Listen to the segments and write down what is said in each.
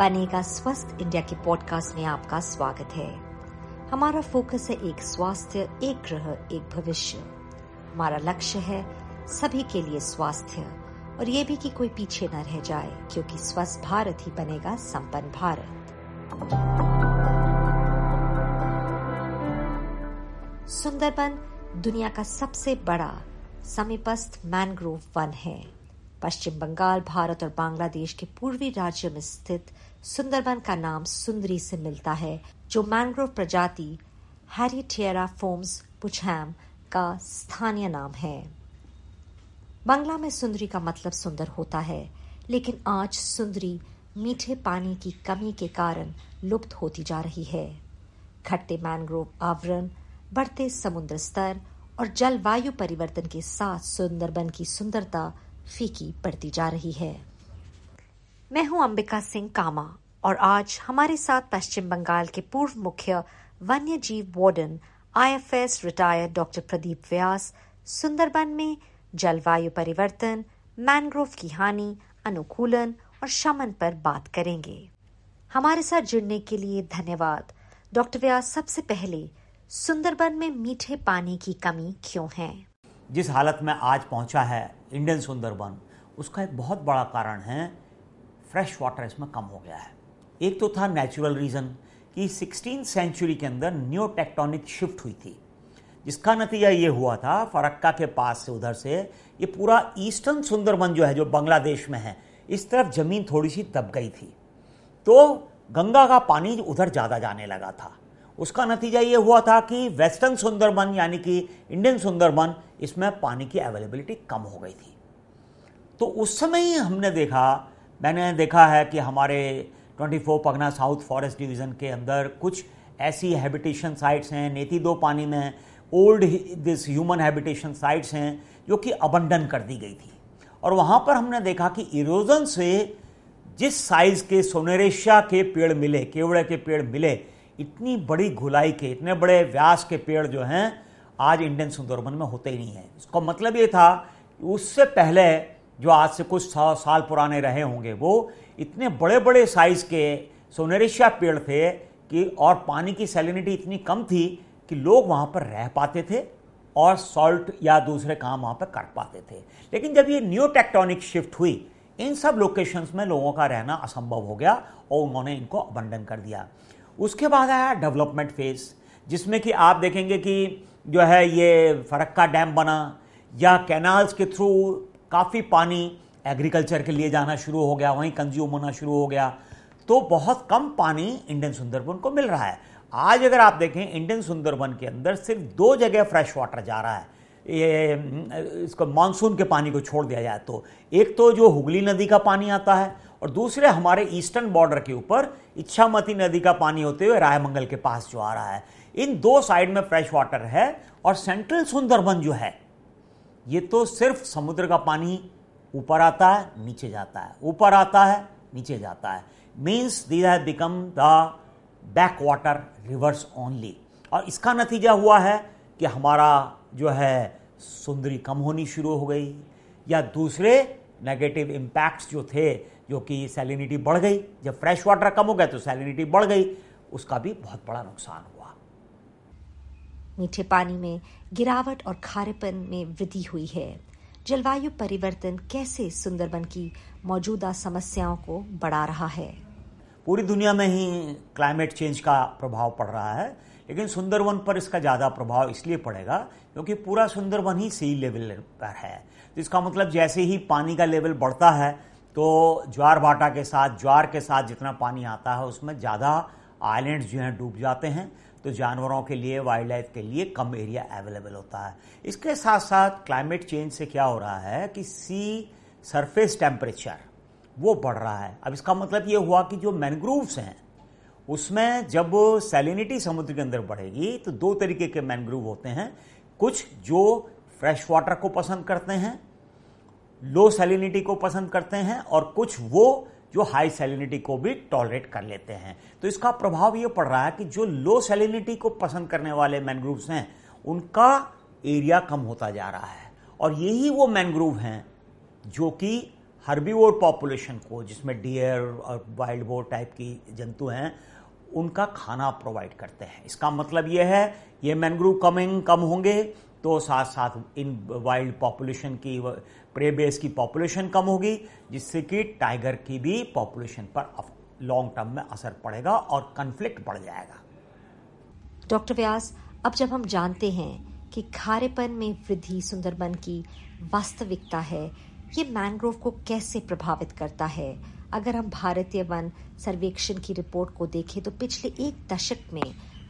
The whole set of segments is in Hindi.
बनेगा स्वस्थ इंडिया के पॉडकास्ट में आपका स्वागत है। हमारा फोकस है एक स्वास्थ्य, एक ग्रह, एक भविष्य। हमारा लक्ष्य है सभी के लिए स्वास्थ्य। और ये भी कि कोई पीछे न रह जाए, क्योंकि स्वस्थ भारत ही बनेगा संपन्न भारत। सुंदरबन दुनिया का सबसे बड़ा, समीपस्थ मैनग्रोव वन है। पश्चिम बंगाल, भारत और बांग्लादेश के पूर्वी राज्य में स्थित सुंदरबन का नाम सुंदरी से मिलता है, जो मैंग्रोव प्रजाति हैरिटियरा फोम्स पुछैम का स्थानीय नाम है। बांग्ला में सुंदरी का मतलब सुंदर होता है, लेकिन आज सुंदरी मीठे पानी की कमी के कारण लुप्त होती जा रही है। खट्टे मैंग्रोव आवरण, बढ़ते समुद्र स्तर और जलवायु परिवर्तन के साथ सुंदरबन की सुंदरता फीकी पड़ती जा रही है। मैं हूँ अंबिका सिंह कामा और आज हमारे साथ पश्चिम बंगाल के पूर्व मुख्य वन्य जीव warden IFS retired doctor Pradeep Vyas Sundarban में जलवायु परिवर्तन मैनग्रोव की हानि, अनुकूलन और शमन पर बात करेंगे। हमारे साथ जुड़ने के लिए धन्यवाद। डॉक्टर व्यास सबसे पहले, सुंदरबन में मीठे पानी की कमी क्यों है? जिस हालत में आज पहुँचा है, इंडियन सुंदरबन, उसका एक बहुत बड़ा कारण है फ्रेश वाटर इसमें कम हो गया है। एक तो था नेचुरल रीज़न कि सिक्सटीन सेंचुरी के अंदर न्यू टेक्टोनिक शिफ्ट हुई थी। जिसका नतीजा ये हुआ था, फरक्का के पास से उधर से, ये पूरा ईस्टर्न सुंदरबन जो है, जो बांग्लादेश में है, इस तरफ़ ज़मीन थोड़ी सी दब गई थी। तो गंगा का पानी उधर ज़्यादा जाने लगा था। उसका नतीजा ये हुआ था कि वेस्टर्न सुंदरबन, यानी कि इंडियन सुंदरबन इसमें पानी की अवेलेबिलिटी कम हो गई थी। तो उस समय ही हमने देखा, मैंने देखा है कि हमारे 24 पगना साउथ फॉरेस्ट डिवीज़न के अंदर कुछ ऐसी हैबिटेशन साइट्स हैं, नेती दो पानी में old this human habitation sites हैं, जो कि अबंडन कर दी गई थी। और वहाँ पर हमने देखा कि इरोजन से जिस साइज़ के सोनेरेशिया के पेड़ मिले, केवड़े के पेड़ मिले, इतनी बड़ी घुलाई के, इतने बड़े व्यास के पेड़ जो हैं आज इंडियन सुंदरबन में होते ही नहीं है। इसका मतलब ये था, उससे पहले जो आज से कुछ सौ, साल पुराने रहे होंगे, वो इतने बड़े बड़े साइज़ के सोनेरिशिया पेड़ थे कि, और पानी की सैलिनिटी इतनी कम थी कि लोग वहाँ पर रह पाते थे और सॉल्ट या दूसरे काम वहाँ पर कर पाते थे। लेकिन जब ये न्यू टेक्टोनिक शिफ्ट हुई, इन सब लोकेशंस में लोगों का रहना असंभव हो गया और उन्होंने इनको अबंडन कर दिया। उसके बाद आया डेवलपमेंट फ़ेज़ जिसमें कि आप देखेंगे कि जो है ये फरक्का डैम बना, या कैनाल्स के थ्रू काफ़ी पानी एग्रीकल्चर के लिए जाना शुरू हो गया, वहीं कंज्यूम होना शुरू हो गया। तो बहुत कम पानी इंडियन सुंदरबन को मिल रहा है। आज अगर आप देखें, इंडियन सुंदरबन के अंदर सिर्फ़ दो जगह फ्रेश वाटर जा रहा है। ये, इसको मानसून के पानी को छोड़ दिया जाए तो। एक तो जो हुगली नदी का पानी आता है, और दूसरे हमारे ईस्टर्न बॉर्डर के ऊपर इच्छामती नदी का पानी होते हुए रायमंगल के पास जो आ रहा है। इन दो साइड में फ्रेश वाटर है और सेंट्रल सुंदरबन जो है, ये तो सिर्फ़ समुद्र का पानी ऊपर आता है, नीचे जाता है। ऊपर आता है, नीचे जाता है। Means they have become the back water rivers only और इसका नतीजा हुआ है कि हमारा जो है, सुंदरी कम होनी शुरू हो गई, या दूसरे नेगेटिव इम्पैक्ट्स जो थे, जो कि सैलिनिटी बढ़ गई। जब फ्रेश वाटर कम हो गया तो सैलिनिटी बढ़ गई, उसका भी बहुत बड़ा नुकसान हुआ। मीठे पानी में गिरावट और खारेपन में वृद्धि हुई है। जलवायु परिवर्तन कैसे सुंदरबन की मौजूदा समस्याओं को बढ़ा रहा है? पूरी दुनिया में ही क्लाइमेट चेंज का प्रभाव पड़ रहा है, लेकिन सुंदरवन पर इसका ज़्यादा प्रभाव इसलिए पड़ेगा क्योंकि पूरा सुंदरवन ही सी लेवल पर है। तो इसका मतलब जैसे ही पानी का लेवल बढ़ता है तो ज्वार भाटा के साथ, ज्वार के साथ जितना पानी आता है, उसमें ज़्यादा आइलैंड्स जो हैं डूब जाते हैं। तो जानवरों के लिए वाइल्ड लाइफ के लिए कम एरिया अवेलेबल होता है। इसके साथ साथ क्लाइमेट चेंज से क्या हो रहा है कि सी सरफेस टेम्परेचर वो बढ़ रहा है। अब इसका मतलब ये हुआ कि जो मैनग्रूव्स हैं, उसमें जब सैलिनिटी समुद्र के अंदर बढ़ेगी तो दो तरीके के मैनग्रूव होते हैं। कुछ जो फ्रेश वाटर को पसंद करते हैं लो सैलिनिटी को पसंद करते हैं, और कुछ वो जो हाई सैलिनिटी को भी टॉलरेट कर लेते हैं। तो इसका प्रभाव ये पड़ रहा है कि जो लो सैलिनिटी को पसंद करने वाले मैनग्रूव्स हैं, उनका एरिया कम होता जा रहा है। और यही वो मैनग्रूव हैं जो कि हर्बीवोर पॉपुलेशन को, जिसमें डियर और वाइल्ड बोर टाइप की जंतु हैं, उनका खाना प्रोवाइड करते हैं। इसका मतलब यह है, ये मैनग्रूव कमिंग कम होंगे तो साथ साथ इन वाइल्ड पॉपुलेशन की प्रे बेस की पॉपुलेशन कम होगी, जिससे कि टाइगर की भी पॉपुलेशन पर लॉन्ग टर्म में असर पड़ेगा और कन्फ्लिक्ट बढ़ जाएगा। डॉक्टर व्यास अब जब हम जानते हैं कि खारेपन में वृद्धि सुंदरबन की वास्तविकता है, ये मैंग्रोव को कैसे प्रभावित करता है? अगर हम भारतीय वन सर्वेक्षण की रिपोर्ट को देखें तो पिछले एक दशक में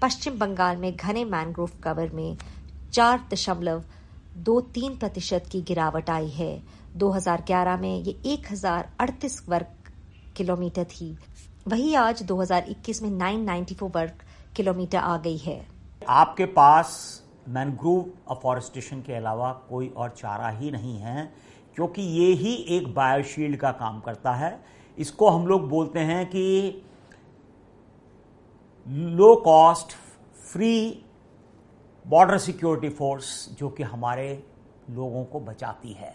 पश्चिम बंगाल में घने मैंग्रोव कवर में चार दशमलव दो तीन प्रतिशत की गिरावट आई है। 2011 में ये एक हज़ार अड़तीस वर्ग किलोमीटर थी। वही आज 2021 में 994 वर्ग किलोमीटर आ गई है। आपके पास मैनग्रोव अफॉरेस्टेशन के अलावा कोई और चारा ही नहीं है, क्योंकि ये ही एक बायोशील्ड का काम करता है। इसको हम लोग बोलते हैं कि low cost free border security force जो कि हमारे लोगों को बचाती है।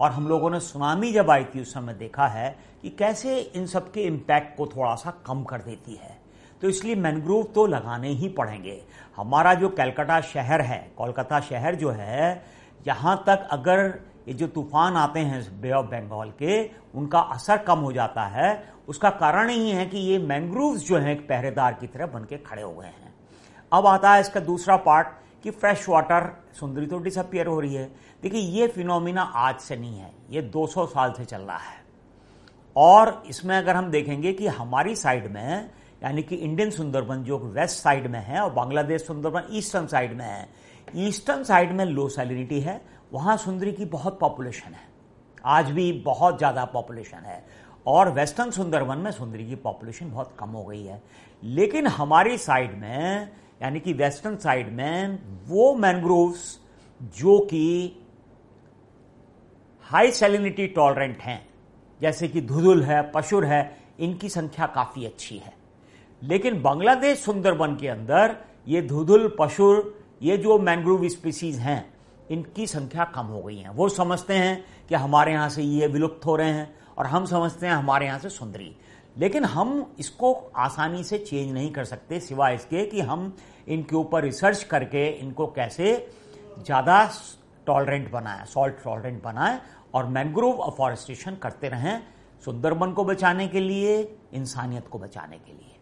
और हम लोगों ने सुनामी जब आई थी, उस समय देखा है कि कैसे इन सब के इम्पैक्ट को थोड़ा सा कम कर देती है। तो इसलिए मैनग्रोव तो लगाने ही पड़ेंगे। हमारा जो कैलकाटा शहर है, कोलकाता शहर जो है, यहाँ तक अगर ये जो तूफ़ान आते हैं बे ऑफ़ बंगाल के, उनका असर कम हो जाता है। उसका कारण ही है कि ये मैंग्रोव्स जो हैं पहरेदार की तरह बन के खड़े हुए हैं। अब आता है इसका दूसरा पार्ट कि फ्रेश वाटर सुंदरी तो डिसअपियर हो रही है। देखिए, ये फिनोमिना आज से नहीं है, ये 200 साल से चल रहा है। और इसमें अगर हम देखेंगे कि हमारी साइड में, यानी कि इंडियन सुंदरबन जो वेस्ट साइड में है और बांग्लादेश सुंदरबन ईस्टर्न साइड में है ईस्टर्न साइड में लो सैलिनिटी है, वहाँ सुंदरी की बहुत पॉपुलेशन है। आज भी बहुत ज़्यादा पॉपुलेशन है। और वेस्टर्न सुंदरबन में सुंदरी की पॉपुलेशन बहुत कम हो गई है। लेकिन हमारी साइड में यानी कि वेस्टर्न साइड में वो मैनग्रोव्स जो कि हाई सेलिनिटी टॉलरेंट हैं, जैसे कि धुधुल है, पशुर है, इनकी संख्या काफ़ी अच्छी है। लेकिन बांग्लादेश सुंदरबन के अंदर ये धुधुल, पशुर, ये जो मैंग्रोव स्पीसीज हैं, इनकी संख्या कम हो गई है। वो समझते हैं कि हमारे यहाँ से ये विलुप्त हो रहे हैं और हम समझते हैं हमारे यहाँ से सुंदरी। लेकिन हम इसको आसानी से चेंज नहीं कर सकते सिवाय इसके कि हम इनके ऊपर रिसर्च करके इनको कैसे ज़्यादा टॉलरेंट बनाए सॉल्ट टॉलरेंट बनाए और मैंग्रोव अफॉरेस्टेशन करते रहें सुंदरबन को बचाने के लिए इंसानियत को बचाने के लिए।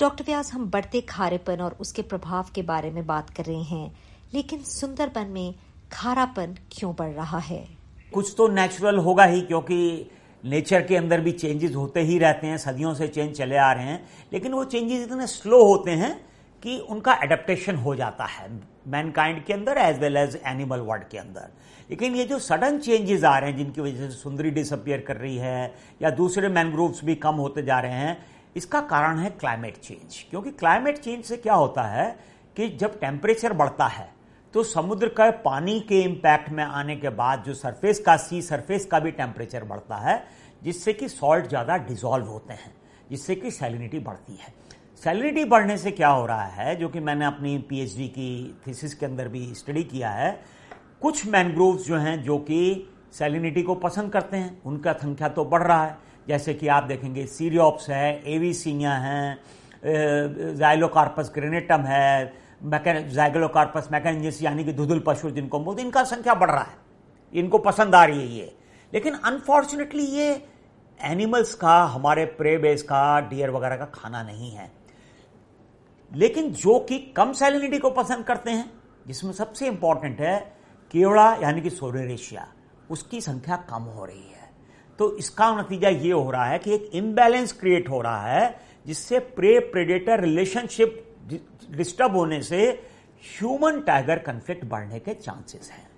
डॉक्टर व्यास हम बढ़ते खारेपन और उसके प्रभाव के बारे में बात कर रहे हैं लेकिन सुंदरबन में खारापन क्यों बढ़ रहा है? कुछ तो नेचुरल होगा ही क्योंकि नेचर के अंदर भी चेंजेस होते ही रहते हैं, सदियों से चेंज चले आ रहे हैं, लेकिन वो चेंजेस इतने स्लो होते हैं कि उनका एडेप्टेशन हो जाता है मैनकाइंड के अंदर as well as animal world के अंदर। लेकिन ये जो सडन चेंजेस आ रहे हैं, जिनकी वजह से सुंदरी डिसअपियर कर रही है, या दूसरे मैनग्रोव्स भी कम होते जा रहे हैं, इसका कारण है क्लाइमेट चेंज क्योंकि क्लाइमेट चेंज से क्या होता है कि जब टेम्परेचर बढ़ता है तो समुद्र का पानी के इम्पैक्ट में आने के बाद जो सरफेस का सी सरफेस का भी टेम्परेचर बढ़ता है, जिससे कि सॉल्ट ज़्यादा डिजोल्व होते हैं, जिससे कि सैलिनिटी बढ़ती है। सैलिनिटी बढ़ने से क्या हो रहा है, जो कि मैंने अपनी पीएचडी की थीसिस के अंदर भी स्टडी किया है, कुछ मैनग्रोव्स जो हैं, जो कि सैलिनिटी को पसंद करते हैं, उनका संख्या तो बढ़ रहा है। जैसे कि आप देखेंगे सीरियोप्स है एवीसिया हैं जाइलोकार्पस ग्रेनेटम है जैगलोकार्पस मैकेनिजिस यानी कि धुधुल पशु जिनको बोलते इनका संख्या बढ़ रहा है। इनको पसंद आ रही है ये। लेकिन अनफॉर्चुनेटली ये एनिमल्स का, हमारे प्रे बेस का डियर वगैरह का खाना नहीं है। लेकिन जो कि कम सैलिनिटी को पसंद करते हैं, जिसमें सबसे इंपॉर्टेंट है, केवड़ा, यानी कि सोरेशिया उसकी संख्या कम हो रही है। तो इसका नतीजा ये हो रहा है कि एक इम्बैलेंस क्रिएट हो रहा है, जिससे प्रे प्रेडेटर रिलेशनशिप डिस्टर्ब होने से ह्यूमन टाइगर कन्फ्लिक्ट बढ़ने के चांसेस हैं।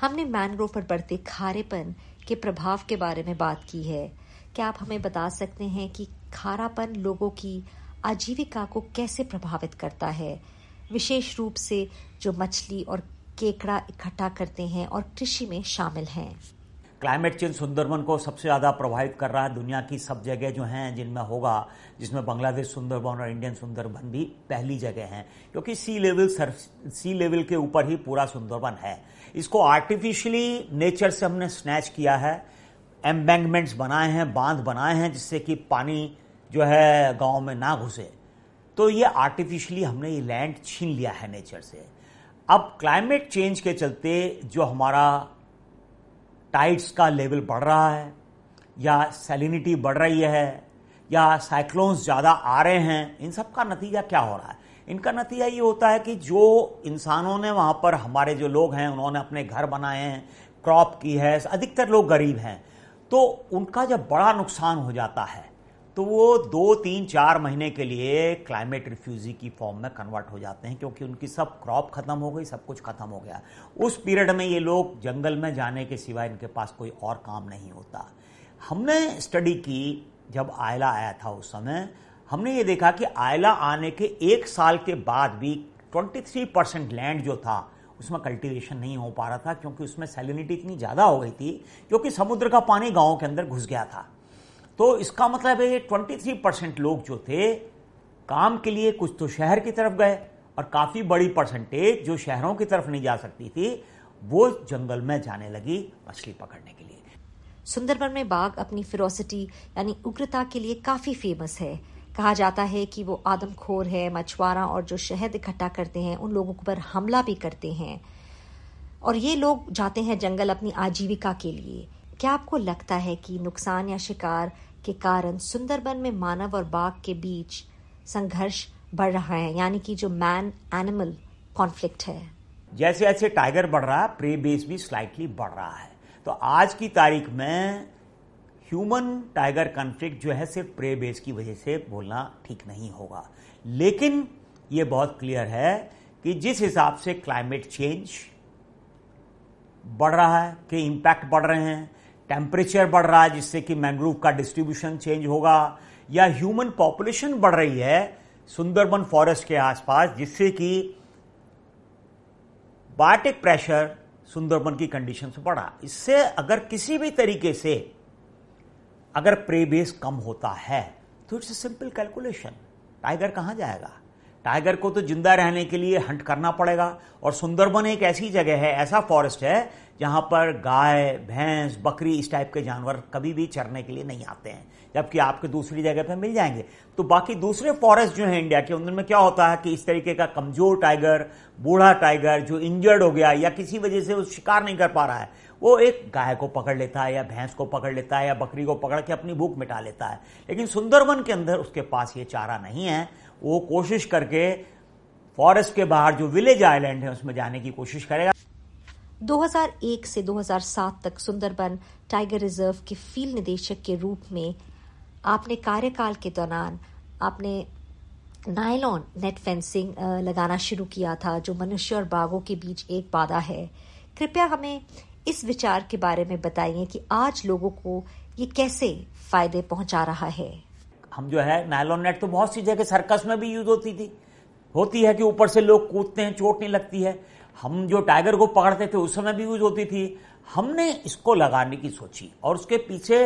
हमने मैनग्रोव पर बढ़ते खारेपन के प्रभाव के बारे में बात की है। क्या आप हमें बता सकते हैं कि खारापन लोगों की आजीविका को कैसे प्रभावित करता है? विशेष रूप से जो मछली और केकड़ा इकट्ठा करते हैं और कृषि में शामिल हैं। क्लाइमेट चेंज सुंदरबन को सबसे ज़्यादा प्रभावित कर रहा है। दुनिया की सब जगह जो हैं, जिनमें होगा, जिसमें बांग्लादेश सुंदरबन और इंडियन सुंदरबन भी पहली जगह हैं क्योंकि sea level sir sea level के ऊपर ही पूरा सुंदरबन है। इसको आर्टिफिशियली नेचर से हमने स्नैच किया है एम्बैंकमेंट्स बनाए हैं, बाँध बनाए हैं, जिससे कि पानी जो है गाँव में ना घुसे। तो ये आर्टिफिशियली हमने ये लैंड छीन लिया है नेचर से। अब क्लाइमेट चेंज के चलते जो हमारा टाइड्स का लेवल बढ़ रहा है, या सेलिनिटी बढ़ रही है, या साइक्लोन्स ज़्यादा आ रहे हैं, इन सब का नतीजा क्या हो रहा है? इनका नतीजा ये होता है कि जो इंसानों ने वहाँ पर हमारे जो लोग हैं, उन्होंने अपने घर बनाए हैं क्रॉप की है, अधिकतर लोग गरीब हैं तो उनका जब बड़ा नुकसान हो जाता है तो वो दो, तीन, चार महीने के लिए क्लाइमेट रिफ्यूजी की फॉर्म में कन्वर्ट हो जाते हैं क्योंकि उनकी सब क्रॉप खत्म हो गई, सब कुछ खत्म हो गया। उस पीरियड में ये लोग जंगल में जाने के सिवाय इनके पास कोई और काम नहीं होता। हमने स्टडी की जब आयला आया था उस समय, हमने ये देखा कि आयला आने के एक साल के बाद भी 23 परसेंट लैंड जो था, उसमें कल्टीवेशन नहीं हो पा रहा था क्योंकि उसमें सैलिनिटी इतनी ज़्यादा हो गई थी, क्योंकि समुद्र का पानी गाँवों के अंदर घुस गया था। तो इसका मतलब है ट्वेंटी थ्री परसेंट लोग जो थे, काम के लिए कुछ तो शहर की तरफ़ गए और काफ़ी बड़ी परसेंटेज जो शहरों की तरफ़ नहीं जा सकती थी, वो जंगल में जाने लगी मछली पकड़ने के लिए। सुंदरबन में बाघ अपनी फिरोसिटी यानी उग्रता के लिए काफ़ी फ़ेमस है। कहा जाता है कि वो आदमखोर है, मछुआरा और जो शहद इकट्ठा करते हैं, उन लोगों पर हमला भी करते हैं। और ये लोग जाते हैं जंगल अपनी आजीविका के लिए। क्या आपको लगता है कि नुकसान या शिकार के कारण सुंदरबन में मानव और बाघ के बीच संघर्ष बढ़ रहा है? यानी कि जो मैन एनिमल कॉन्फ्लिक्ट है। जैसे जैसे टाइगर बढ़ रहा है प्रे बेस भी स्लाइटली बढ़ रहा है। तो आज की तारीख में ह्यूमन टाइगर कॉन्फ्लिक्ट जो है, सिर्फ़ प्रे बेस की वजह से बोलना ठीक नहीं होगा। लेकिन यह बहुत क्लियर है कि जिस हिसाब से क्लाइमेट चेंज बढ़ रहा है, के इम्पैक्ट बढ़ रहे हैं टेम्परेचर बढ़ रहा है, जिससे कि मैंग्रोव का डिस्ट्रीब्यूशन चेंज होगा, या ह्यूमन पॉपुलेशन बढ़ रही है, सुंदरबन फॉरेस्ट के आसपास, जिससे कि बायोटिक प्रेशर सुंदरबन की कंडीशन से बढ़ा। इससे अगर किसी भी तरीके से अगर प्रे बेस कम होता है तो इट्स सिंपल कैलकुलेशन टाइगर कहाँ जाएगा? टाइगर को तो ज़िंदा रहने के लिए हंट करना पड़ेगा। और सुंदरबन एक ऐसी जगह है, ऐसा फॉरेस्ट है, जहाँ पर गाय, भैंस, बकरी इस टाइप के जानवर कभी भी चरने के लिए नहीं आते हैं। जबकि आपके दूसरी जगह पर मिल जाएँगे। तो बाकी दूसरे फॉरेस्ट जो है इंडिया के उनमें क्या होता है कि इस तरीके का कमज़ोर टाइगर, बूढ़ा टाइगर, जो इंजर्ड हो गया या किसी वजह से वो शिकार नहीं कर पा रहा है, वो एक गाय को पकड़ लेता है या भैंस को पकड़ लेता है या बकरी को पकड़ के अपनी भूख मिटा लेता है। लेकिन सुंदरवन के अंदर उसके पास ये चारा नहीं है। वो कोशिश करके फॉरेस्ट के बाहर जो विलेज आइलैंड है, उसमें जाने की कोशिश करेगा। 2001 से 2007 तक सुंदरबन टाइगर रिज़र्व के फ़ील्ड निदेशक के रूप में आपने कार्यकाल के दौरान आपने नायलॉन नेट फेंसिंग लगाना शुरू किया था, जो मनुष्य और बाघों के बीच एक बाधा है। कृपया हमें इस विचार के बारे में बताइए कि आज लोगों को ये कैसे फ़ायदे पहुँचा रहा है। हम जो है नायलॉन नेट तो बहुत सी जगह सर्कस में भी यूज़ होती थी। होती है कि ऊपर से लोग कूदते हैं, चोट नहीं लगती है। हम जो टाइगर को पकड़ते थे, उस समय भी यूज़ होती थी। हमने इसको लगाने की सोची और उसके पीछे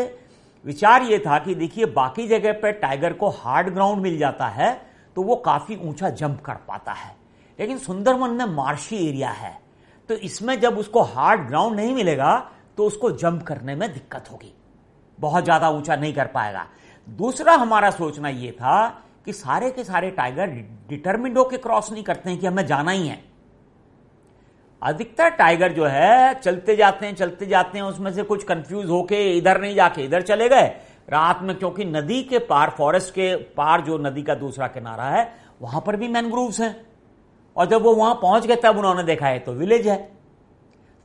विचार ये था कि देखिए, बाकी जगह पर टाइगर को हार्ड ग्राउंड मिल जाता है तो वो काफ़ी ऊँचा जंप कर पाता है। लेकिन सुंदरवन में मार्शी एरिया है तो इसमें जब उसको हार्ड ग्राउंड नहीं मिलेगा तो उसको जंप करने में दिक्कत होगी। बहुत ज़्यादा ऊँचा नहीं कर पाएगा। दूसरा हमारा सोचना यह था कि सारे के सारे टाइगर डिटर्मिंड होकर क्रॉस नहीं करते हैं कि हमें जाना ही है। अधिकतर टाइगर जो है, चलते जाते हैं, चलते जाते हैं, उसमें से कुछ कंफ्यूज होके इधर नहीं जाके इधर चले गए। रात में क्योंकि नदी के पार फॉरेस्ट के पार जो नदी का दूसरा किनारा है, वहाँ पर भी मैनग्रूव्स हैं। और जब वो वहाँ पहुँच गए, तब उन्होंने देखा है तो विलेज है।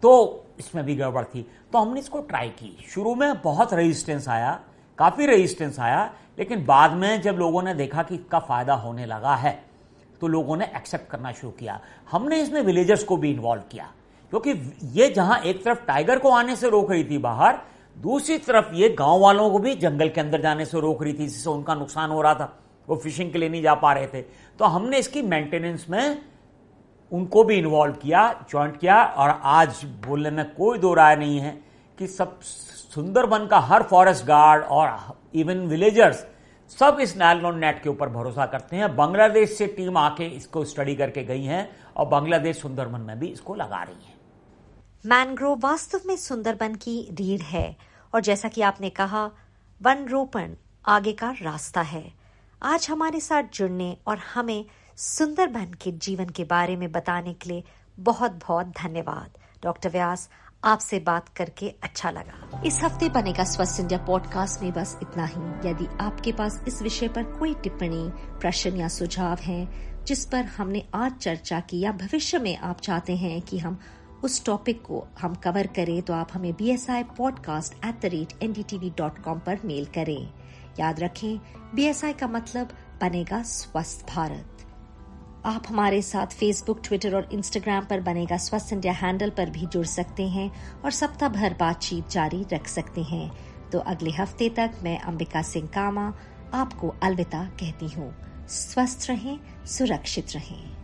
तो इसमें भी गड़बड़ थी। तो हमने इसको ट्राई की। शुरू में बहुत रेजिस्टेंस आया। काफ़ी रेजिस्टेंस आया, लेकिन बाद में जब लोगों ने देखा कि इसका फ़ायदा होने लगा है तो लोगों ने एक्सेप्ट करना शुरू किया। हमने इसमें विलेजर्स को भी इन्वॉल्व किया, क्योंकि ये जहाँ एक तरफ़ टाइगर को आने से रोक रही थी बाहर, दूसरी तरफ़ ये गाँव वालों को भी जंगल के अंदर जाने से रोक रही थी, जिससे उनका नुकसान हो रहा था। वो फिशिंग के लिए नहीं जा पा रहे थे। तो हमने इसकी मेंटेनेंस में उनको भी इन्वॉल्व किया ज्वाइंट किया, और आज बोलने में कोई दो राय नहीं है कि सब सुंदरबन का हर फॉरेस्ट गार्ड और इवन विलेजर्स सब इस नायलॉन नेट के ऊपर भरोसा करते हैं। बांग्लादेश से टीम आके इसको स्टडी करके गई है और बांग्लादेश सुंदरबन में भी इसको लगा रही है। मैनग्रोव वास्तव में सुंदरबन की रीढ़ है और जैसा कि आपने कहा वन रोपण आगे का रास्ता है। आज हमारे साथ जुड़ने और हमें सुंदरबन के जीवन के बारे में बताने के लिए बहुत बहुत धन्यवाद। डॉक्टर व्यास आपसे बात करके अच्छा लगा। इस हफ़्ते बनेगा स्वस्थ इंडिया पॉडकास्ट में बस इतना ही। यदि आपके पास इस विषय पर कोई टिप्पणी, प्रश्न या सुझाव है, जिस पर हमने आज चर्चा की या भविष्य में आप चाहते हैं कि हम उस टॉपिक को हम कवर करें तो आप हमें B S I podcast at the rate N D T V dot com पर मेल करें। याद रखें बी एस आई का मतलब बनेगा स्वस्थ भारत। आप हमारे साथ फेसबुक ट्विटर और इंस्टाग्राम पर बनेगा स्वस्थ इंडिया हैंडल पर भी जुड़ सकते हैं और सप्ताह भर बातचीत जारी रख सकते हैं। तो अगले हफ़्ते तक मैं अंबिका सिंह कामा आपको अलविदा कहती हूँ। स्वस्थ रहें, सुरक्षित रहें।